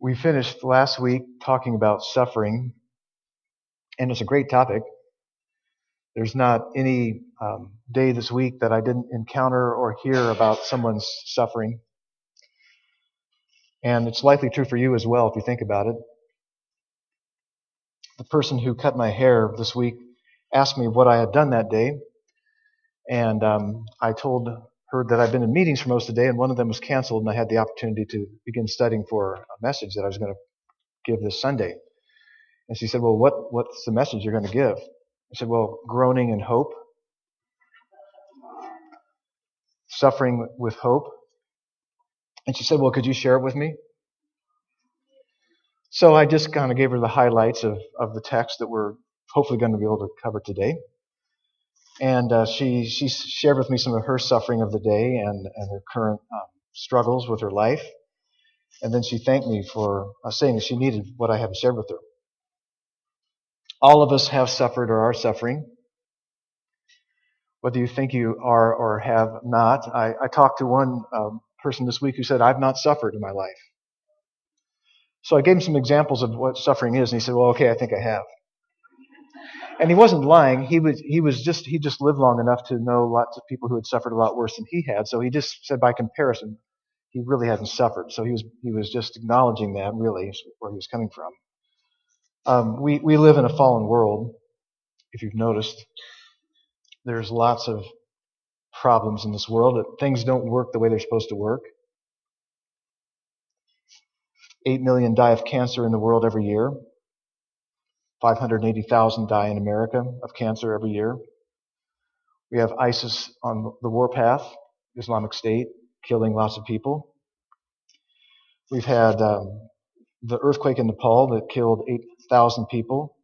We finished last week talking about suffering, and it's a great topic. There's not any um, day this week that I didn't encounter or hear about someone's suffering. And it's likely true for you as well if you think about it. The person who cut my hair this week asked me what I had done that day, and um, I told heard that I'd been in meetings for most of the day, and one of them was canceled, and I had the opportunity to begin studying for a message that I was going to give this Sunday. And she said, "Well, what what's the message you're going to give?" I said, "Well, groaning in hope, suffering with hope." And she said, "Well, could you share it with me?" So I just kind of gave her the highlights of, of the text that we're hopefully going to be able to cover today and uh, she she shared with me some of her suffering of the day and and her current um, struggles with her life, and then she thanked me for uh, saying that she needed what I have shared with her. All of us have suffered or are suffering. Whether you think you are or have not, I, I talked to one um, person this week who said, "I've not suffered in my life." So I gave him some examples of what suffering is, and he said, "Well, okay, I think I have." And he wasn't lying. He was he was just he just lived long enough to know lots of people who had suffered a lot worse than he had. So he just said by comparison, he really hadn't suffered. So he was he was just acknowledging that really where he was coming from. Um, we we live in a fallen world. If you've noticed, there's lots of problems in this world. Things don't work the way they're supposed to work. Eight million die of cancer in the world every year. 580,000 die in America of cancer every year. We have ISIS on the warpath, Islamic State, killing lots of people. We've had um, the earthquake in Nepal that killed 8,000 people.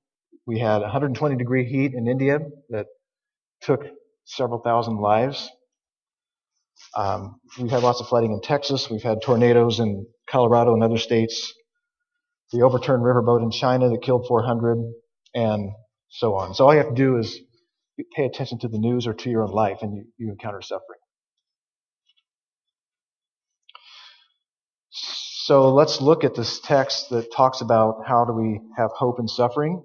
We had 120 degree heat in India that took several thousand lives. Um, we've had lots of flooding in Texas. We've had tornadoes in Colorado and other states the overturned riverboat in China that killed 400, and so on. So all you have to do is pay attention to the news or to your own life, and you, you encounter suffering. So let's look at this text that talks about how do we have hope in suffering.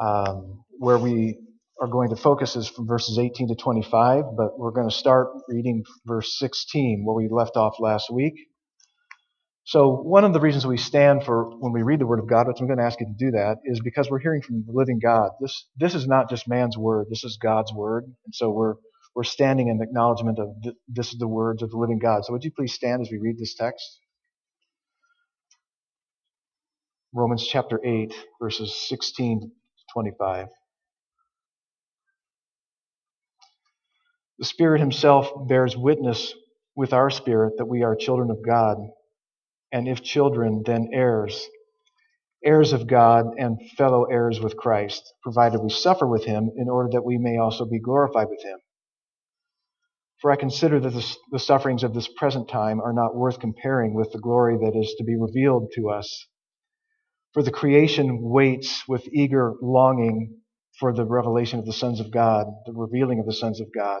Um, where we are going to focus is from verses 18 to 25, but we're going to start reading verse 16, where we left off last week. So one of the reasons we stand for when we read the Word of God, which I'm going to ask you to do that, is because we're hearing from the living God. This this is not just man's word. This is God's word, and so we're we're standing in acknowledgement of th- this is the words of the living God. So would you please stand as we read this text? Romans chapter 8, verses 16 to 25. The Spirit Himself bears witness with our spirit that we are children of God and if children, then heirs, heirs of God and fellow heirs with Christ, provided we suffer with him in order that we may also be glorified with him. For I consider that the, the sufferings of this present time are not worth comparing with the glory that is to be revealed to us. For the creation waits with eager longing for the revelation of the sons of God, the revealing of the sons of God.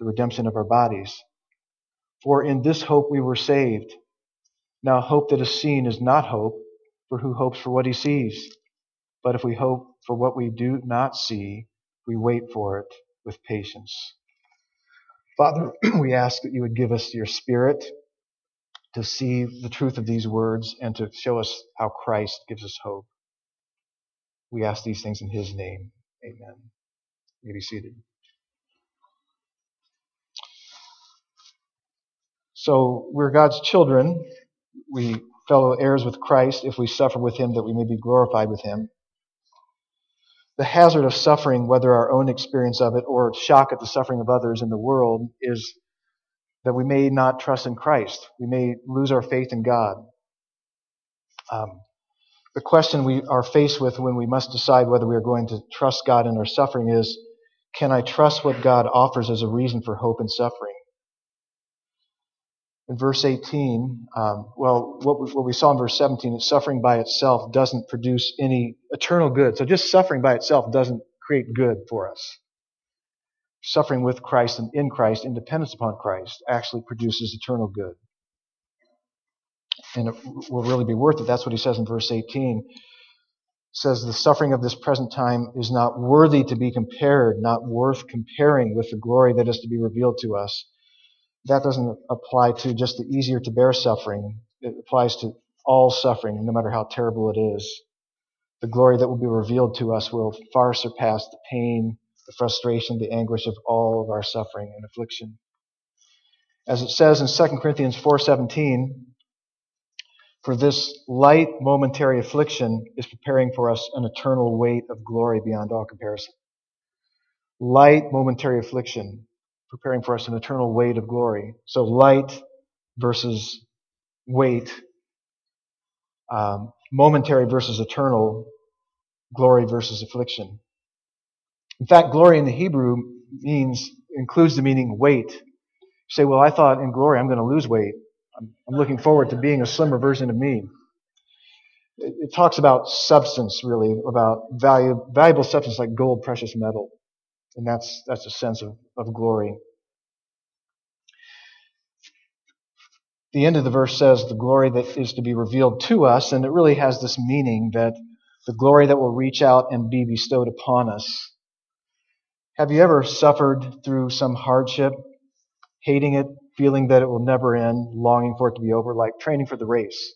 the redemption of our bodies. For in this hope we were saved. Now, hope that is seen is not hope, for who hopes for what he sees? But if we hope for what we do not see, we wait for it with patience. Father, we ask that you would give us your spirit to see the truth of these words and to show us how Christ gives us hope. We ask these things in his name. Amen. You may be seated. So we're God's children. We fellow heirs with Christ if we suffer with him that we may be glorified with him. The hazard of suffering, whether our own experience of it or shock at the suffering of others in the world, is that we may not trust in Christ. We may lose our faith in God. Um, the question we are faced with when we must decide whether we are going to trust God in our suffering is can I trust what God offers as a reason for hope and suffering? In verse 18, um, well, what we, what we saw in verse 17 is suffering by itself doesn't produce any eternal good. So just suffering by itself doesn't create good for us. Suffering with Christ and in Christ, in dependence upon Christ, actually produces eternal good. And it will really be worth it. That's what he says in verse 18 says the suffering of this present time is not worthy to be compared, not worth comparing with the glory that is to be revealed to us. That doesn't apply to just the easier to bear suffering. It applies to all suffering, no matter how terrible it is. The glory that will be revealed to us will far surpass the pain, the frustration, the anguish of all of our suffering and affliction. As it says in 2 Corinthians 4:17, for this light momentary affliction is preparing for us an eternal weight of glory beyond all comparison. Light momentary affliction preparing for us an eternal weight of glory. So light versus weight, um, momentary versus eternal, glory versus affliction. In fact, glory in the Hebrew means includes the meaning weight. You say, well, I thought in glory I'm going to lose weight. I'm, I'm looking forward to being a slimmer version of me. It, it talks about substance, really, about value, valuable substance like gold, precious metal. And that's, that's a sense of, of glory. The end of the verse says the glory that is to be revealed to us, and it really has this meaning that the glory that will reach out and be bestowed upon us. Have you ever suffered through some hardship, hating it, feeling that it will never end, longing for it to be over, like training for the race.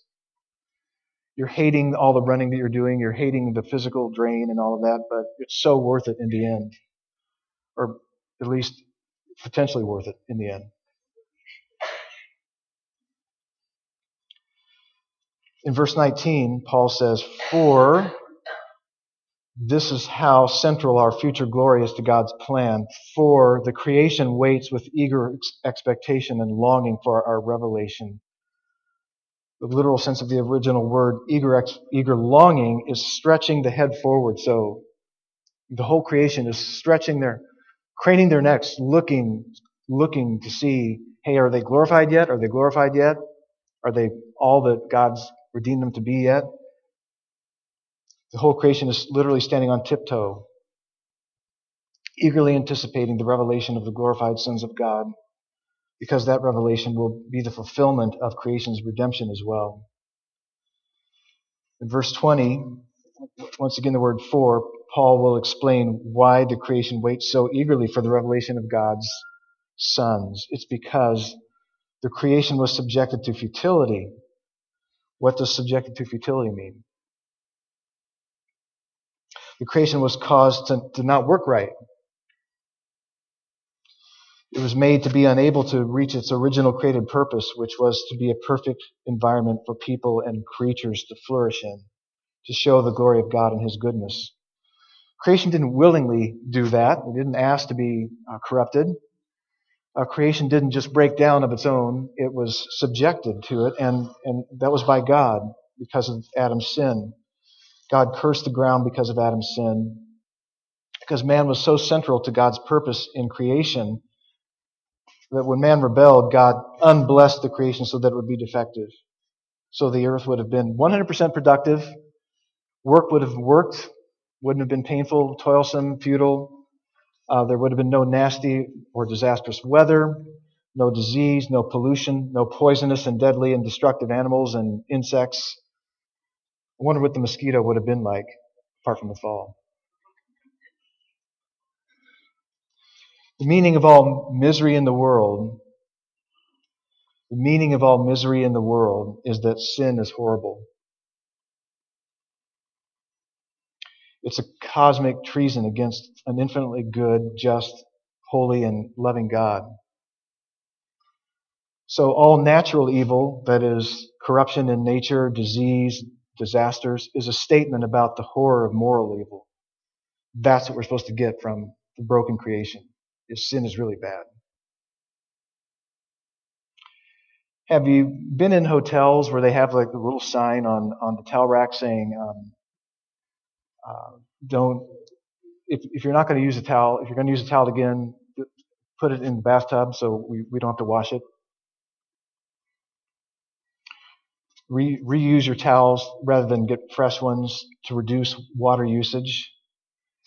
You're hating all the running that you're doing, you're hating the physical drain and all of that, but it's so worth it in the end. Or at least potentially worth it in the end. In verse 19, Paul says, For this is how central our future glory is to God's plan. For the creation waits with eager expectation and longing for our revelation. The literal sense of the original word, eager, ex- eager longing, is stretching the head forward. So the whole creation is stretching their, craning their necks, looking, looking to see, hey, are they glorified yet? Are they glorified yet? Are they all that God's redeemed them to be yet? The whole creation is literally standing on tiptoe, eagerly anticipating the revelation of the glorified sons of God, because that revelation will be the fulfillment of creation's redemption as well. In verse 20, once again the word for, Paul will explain why the creation waits so eagerly for the revelation of God's sons. It's because the creation was subjected to futility. What does subjected to futility mean? the creation was caused to, to not work right. It was made to be unable to reach its original created purpose, which was to be a perfect environment for people and creatures to flourish in, to show the glory of God and His goodness. Creation didn't willingly do that. It didn't ask to be uh, corrupted. Uh, creation didn't just break down of its own. It was subjected to it, and, and that was by God because of Adam's sin. God cursed the ground because of Adam's sin. Because man was so central to God's purpose in creation that when man rebelled, God unblessed the creation so that it would be defective. So the earth would have been 100% productive. Work would have worked, wouldn't have been painful, toilsome, futile. Uh, there would have been no nasty or disastrous weather, no disease, no pollution, no poisonous and deadly and destructive animals and insects. I wonder what the mosquito would have been like apart from the fall. The meaning of all misery in the world, the meaning of all misery in the world is that sin is horrible. It's a cosmic treason against an infinitely good, just, holy, and loving God. So all natural evil, that is corruption in nature, disease, disasters is a statement about the horror of moral evil. That's what we're supposed to get from the broken creation. Is sin is really bad. Have you been in hotels where they have like a little sign on, on the towel rack saying, um, uh, don't, if, if you're not going to use a towel, if you're going to use a towel again, put it in the bathtub so we, we don't have to wash it. Re, reuse your towels rather than get fresh ones to reduce water usage.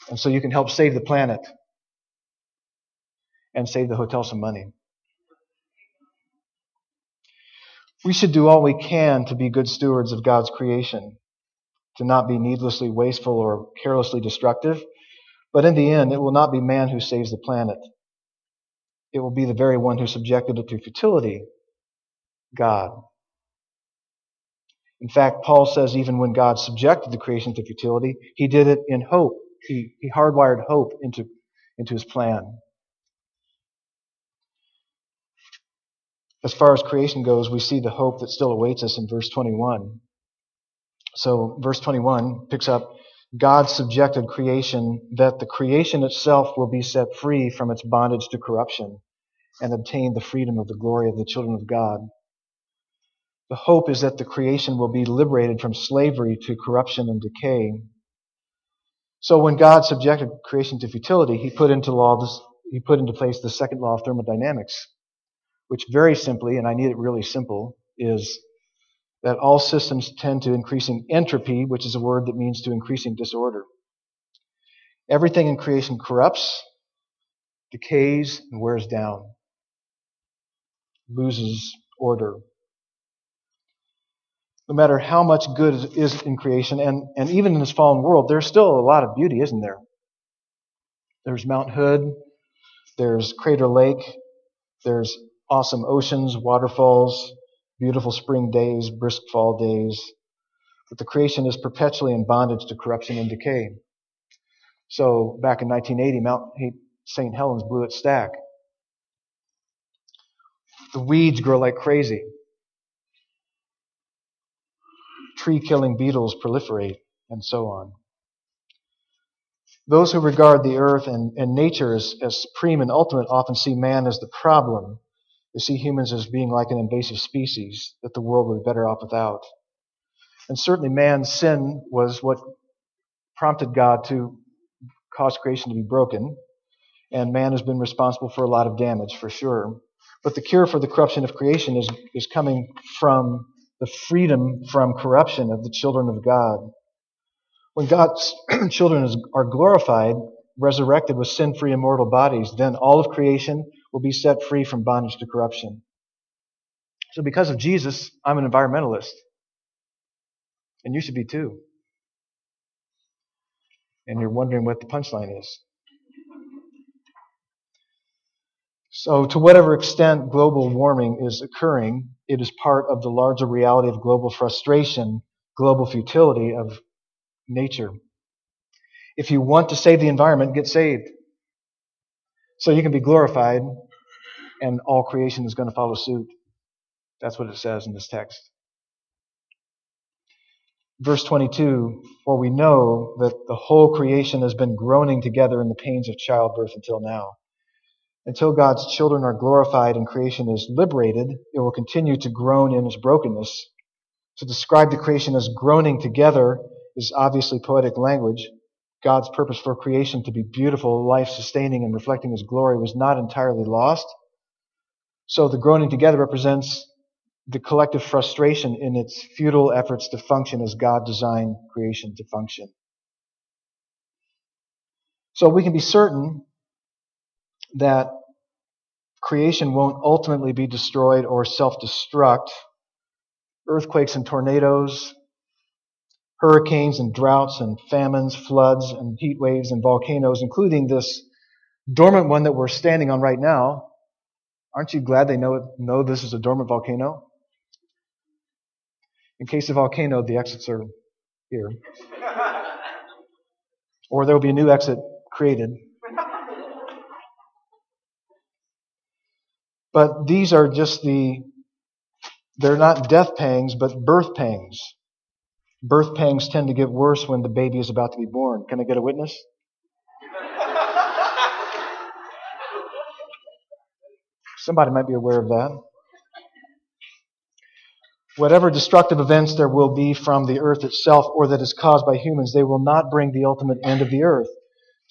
And so you can help save the planet and save the hotel some money. We should do all we can to be good stewards of God's creation, to not be needlessly wasteful or carelessly destructive. But in the end, it will not be man who saves the planet. It will be the very one who subjected it to futility, God. In fact, Paul says even when God subjected the creation to futility, he did it in hope. He, he hardwired hope into, into his plan. as far as creation goes, we see the hope that still awaits us in verse 21. So, verse 21 picks up God subjected creation that the creation itself will be set free from its bondage to corruption and obtain the freedom of the glory of the children of God. The hope is that the creation will be liberated from slavery to corruption and decay. So when God subjected creation to futility, he put into law this, he put into place the second law of thermodynamics which very simply, and I need it really simple, is that all systems tend to increasing entropy, which is a word that means to increasing disorder. Everything in creation corrupts, decays, and wears down, loses order. No matter how much good is in creation, and, and even in this fallen world, there's still a lot of beauty, isn't there? There's Mount Hood, there's Crater Lake, there's awesome oceans, waterfalls, beautiful spring days, brisk fall days. But the creation is perpetually in bondage to corruption and decay. So back in 1980, Mount St. Helens blew its stack. The weeds grow like crazy. Tree killing beetles proliferate, and so on. Those who regard the earth and, and nature as, as supreme and ultimate often see man as the problem they see humans as being like an invasive species that the world would be better off without. And certainly man's sin was what prompted God to cause creation to be broken. And man has been responsible for a lot of damage, for sure. But the cure for the corruption of creation is, is coming from the freedom from corruption of the children of God. When God's children are glorified, resurrected with sin free immortal bodies, then all of creation will be set free from bondage to corruption. So, because of Jesus, I'm an environmentalist. And you should be too. And you're wondering what the punchline is. So, to whatever extent global warming is occurring, it is part of the larger reality of global frustration, global futility of nature. If you want to save the environment, get saved. So you can be glorified, and all creation is going to follow suit. That's what it says in this text. Verse 22 For we know that the whole creation has been groaning together in the pains of childbirth until now. Until God's children are glorified and creation is liberated, it will continue to groan in its brokenness. To describe the creation as groaning together is obviously poetic language, God's purpose for creation to be beautiful, life sustaining, and reflecting His glory was not entirely lost. So the groaning together represents the collective frustration in its futile efforts to function as God designed creation to function. So we can be certain that creation won't ultimately be destroyed or self destruct. Earthquakes and tornadoes, hurricanes and droughts and famines, floods and heat waves and volcanoes, including this dormant one that we're standing on right now. Aren't you glad they know, know this is a dormant volcano? In case of volcano, the exits are here. or there will be a new exit created. But these are just the, they're not death pangs, but birth pangs. Birth pangs tend to get worse when the baby is about to be born. Can I get a witness? Somebody might be aware of that. Whatever destructive events there will be from the earth itself or that is caused by humans, they will not bring the ultimate end of the earth.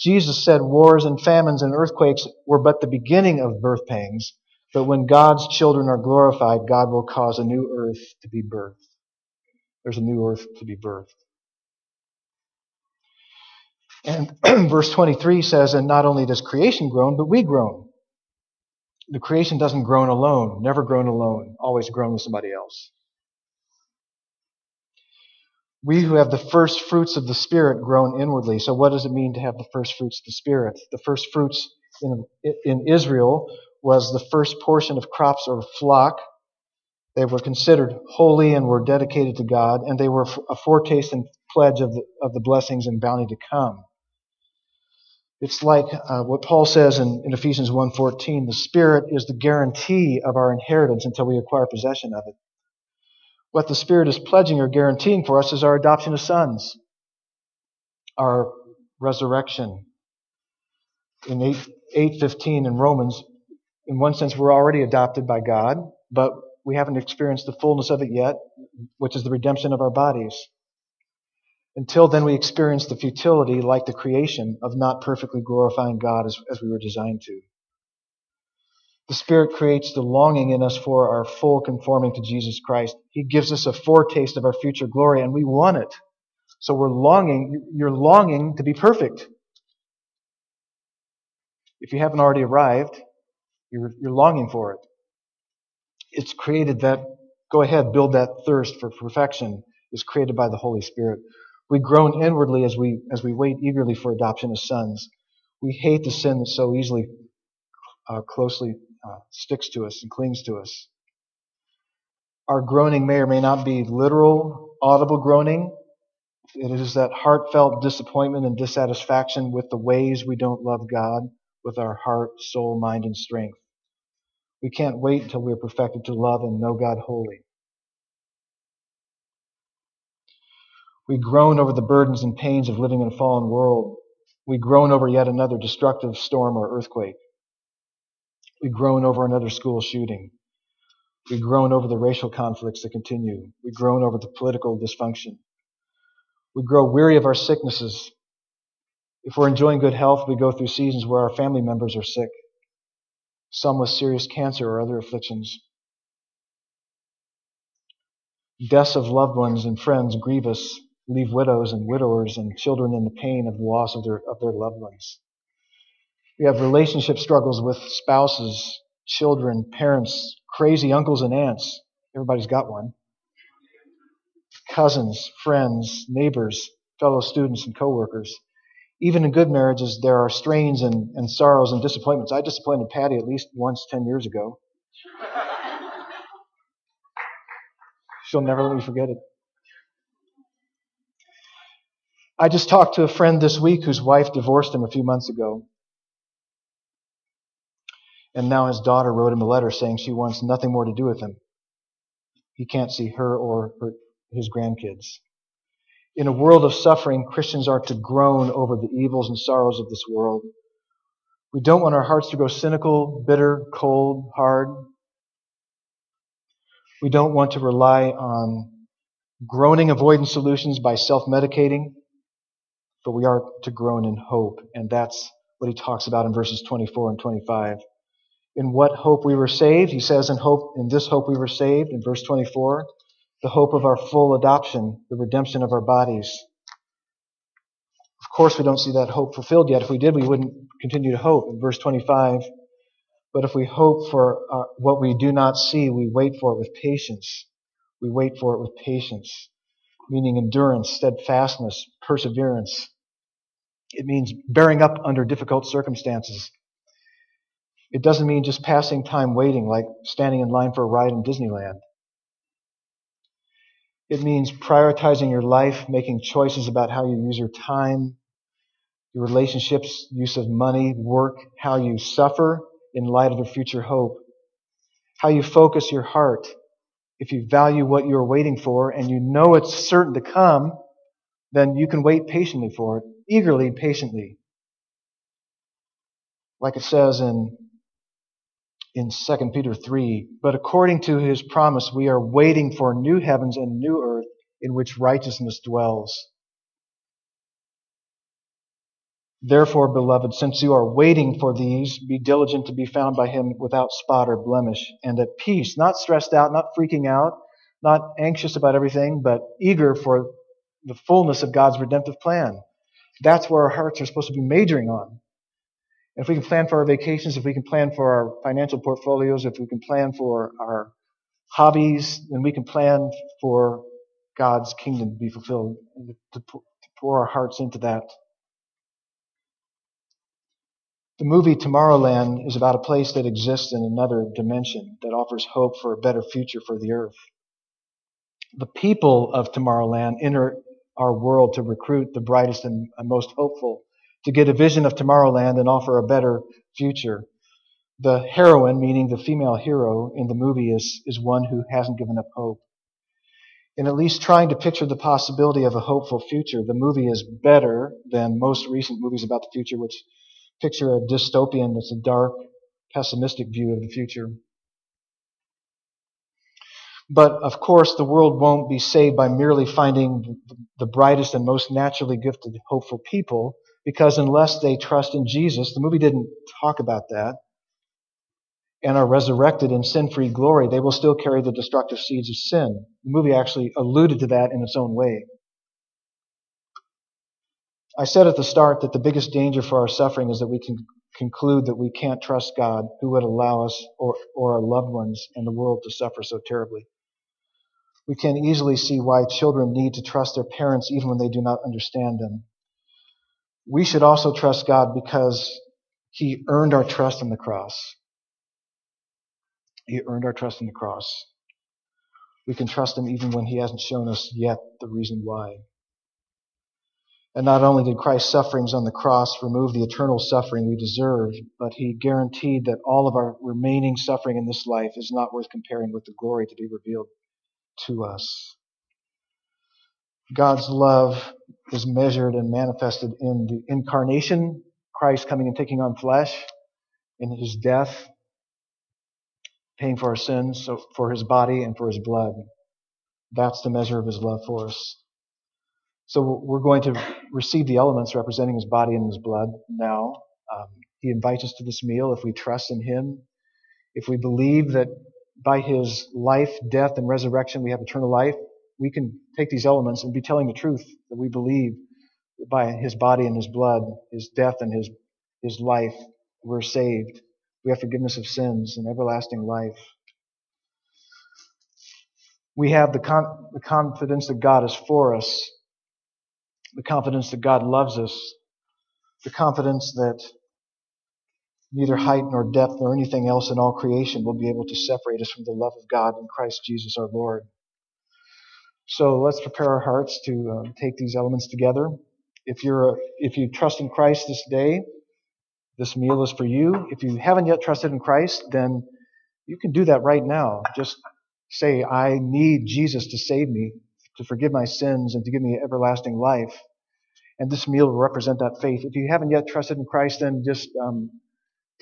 Jesus said wars and famines and earthquakes were but the beginning of birth pangs, but when God's children are glorified, God will cause a new earth to be birthed. There's a new earth to be birthed. And verse 23 says, And not only does creation groan, but we groan. The creation doesn't groan alone, never groan alone, always groan with somebody else. We who have the first fruits of the Spirit groan inwardly. So, what does it mean to have the first fruits of the Spirit? The first fruits in, in Israel was the first portion of crops or flock. They were considered holy and were dedicated to God, and they were a foretaste and pledge of the, of the blessings and bounty to come. It's like uh, what Paul says in, in Ephesians 1.14, the Spirit is the guarantee of our inheritance until we acquire possession of it. What the Spirit is pledging or guaranteeing for us is our adoption as sons, our resurrection. In 8, 8.15 in Romans, in one sense, we're already adopted by God, but we haven't experienced the fullness of it yet, which is the redemption of our bodies. Until then, we experience the futility, like the creation, of not perfectly glorifying God as, as we were designed to. The Spirit creates the longing in us for our full conforming to Jesus Christ. He gives us a foretaste of our future glory, and we want it. So we're longing, you're longing to be perfect. If you haven't already arrived, you're, you're longing for it. It's created that, go ahead, build that thirst for perfection is created by the Holy Spirit. We groan inwardly as we, as we wait eagerly for adoption as sons. We hate the sin that so easily uh, closely uh, sticks to us and clings to us. Our groaning may or may not be literal, audible groaning. It is that heartfelt disappointment and dissatisfaction with the ways we don't love God with our heart, soul, mind, and strength. We can't wait until we are perfected to love and know God wholly. We groan over the burdens and pains of living in a fallen world. We groan over yet another destructive storm or earthquake. We groan over another school shooting. We groan over the racial conflicts that continue. We groan over the political dysfunction. We grow weary of our sicknesses. If we're enjoying good health, we go through seasons where our family members are sick, some with serious cancer or other afflictions. Deaths of loved ones and friends grievous leave widows and widowers and children in the pain of the loss of their, of their loved ones. We have relationship struggles with spouses, children, parents, crazy uncles and aunts. Everybody's got one. Cousins, friends, neighbors, fellow students, and coworkers. Even in good marriages, there are strains and, and sorrows and disappointments. I disappointed Patty at least once 10 years ago. She'll never let me forget it. I just talked to a friend this week whose wife divorced him a few months ago. And now his daughter wrote him a letter saying she wants nothing more to do with him. He can't see her or her, his grandkids. In a world of suffering, Christians are to groan over the evils and sorrows of this world. We don't want our hearts to grow cynical, bitter, cold, hard. We don't want to rely on groaning avoidance solutions by self medicating but we are to groan in hope. And that's what he talks about in verses 24 and 25. In what hope we were saved? He says in hope, in this hope we were saved, in verse 24, the hope of our full adoption, the redemption of our bodies. Of course, we don't see that hope fulfilled yet. If we did, we wouldn't continue to hope. In verse 25, but if we hope for uh, what we do not see, we wait for it with patience. We wait for it with patience, meaning endurance, steadfastness, perseverance. It means bearing up under difficult circumstances. It doesn't mean just passing time waiting, like standing in line for a ride in Disneyland. It means prioritizing your life, making choices about how you use your time, your relationships, use of money, work, how you suffer in light of the future hope, how you focus your heart. If you value what you're waiting for and you know it's certain to come, then you can wait patiently for it, eagerly, patiently. Like it says in in 2 Peter 3. But according to his promise, we are waiting for new heavens and new earth in which righteousness dwells. Therefore, beloved, since you are waiting for these, be diligent to be found by him without spot or blemish and at peace, not stressed out, not freaking out, not anxious about everything, but eager for the fullness of God's redemptive plan. That's where our hearts are supposed to be majoring on. If we can plan for our vacations, if we can plan for our financial portfolios, if we can plan for our hobbies, then we can plan for God's kingdom to be fulfilled, to pour our hearts into that. The movie Tomorrowland is about a place that exists in another dimension that offers hope for a better future for the earth. The people of Tomorrowland enter our world to recruit the brightest and most hopeful to get a vision of Tomorrowland and offer a better future. The heroine, meaning the female hero in the movie, is, is one who hasn't given up hope. In at least trying to picture the possibility of a hopeful future, the movie is better than most recent movies about the future, which picture a dystopian that's a dark, pessimistic view of the future. But of course, the world won't be saved by merely finding the brightest and most naturally gifted, hopeful people because unless they trust in Jesus, the movie didn't talk about that, and are resurrected in sin free glory, they will still carry the destructive seeds of sin. The movie actually alluded to that in its own way. I said at the start that the biggest danger for our suffering is that we can conclude that we can't trust God who would allow us or, or our loved ones and the world to suffer so terribly. We can easily see why children need to trust their parents even when they do not understand them we should also trust God because He earned our trust on the cross. He earned our trust on the cross. We can trust Him even when He hasn't shown us yet the reason why. And not only did Christ's sufferings on the cross remove the eternal suffering we deserve, but He guaranteed that all of our remaining suffering in this life is not worth comparing with the glory to be revealed to us. God's love is measured and manifested in the incarnation, Christ coming and taking on flesh, in his death, paying for our sins, so for his body and for his blood. That's the measure of his love for us. So we're going to receive the elements representing his body and his blood now. Um, he invites us to this meal if we trust in him, if we believe that by his life, death, and resurrection we have eternal life, we can take these elements and be telling the truth that we believe by his body and his blood, his death and his, his life, we're saved. We have forgiveness of sins and everlasting life. We have the, con- the confidence that God is for us, the confidence that God loves us, the confidence that neither height nor depth nor anything else in all creation will be able to separate us from the love of God in Christ Jesus our Lord. So let's prepare our hearts to uh, take these elements together. If you're if you trust in Christ this day, this meal is for you. If you haven't yet trusted in Christ, then you can do that right now. Just say, I need Jesus to save me, to forgive my sins, and to give me everlasting life. And this meal will represent that faith. If you haven't yet trusted in Christ, then just um,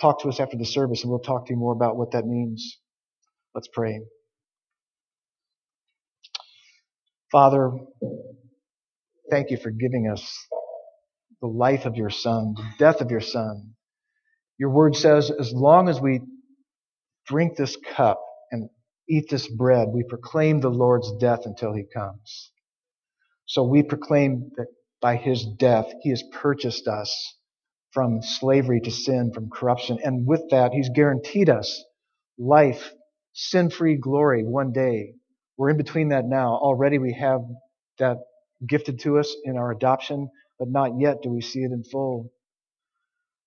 talk to us after the service, and we'll talk to you more about what that means. Let's pray. Father, thank you for giving us the life of your Son, the death of your Son. Your word says, as long as we drink this cup and eat this bread, we proclaim the Lord's death until he comes. So we proclaim that by his death, he has purchased us from slavery to sin, from corruption. And with that, he's guaranteed us life, sin free glory one day we're in between that now. Already we have that gifted to us in our adoption, but not yet do we see it in full.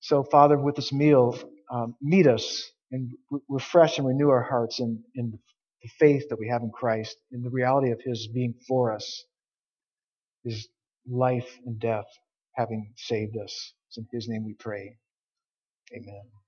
So, Father, with this meal, um, meet us and re- refresh and renew our hearts in, in the faith that we have in Christ, in the reality of His being for us, His life and death having saved us. It's in His name we pray. Amen.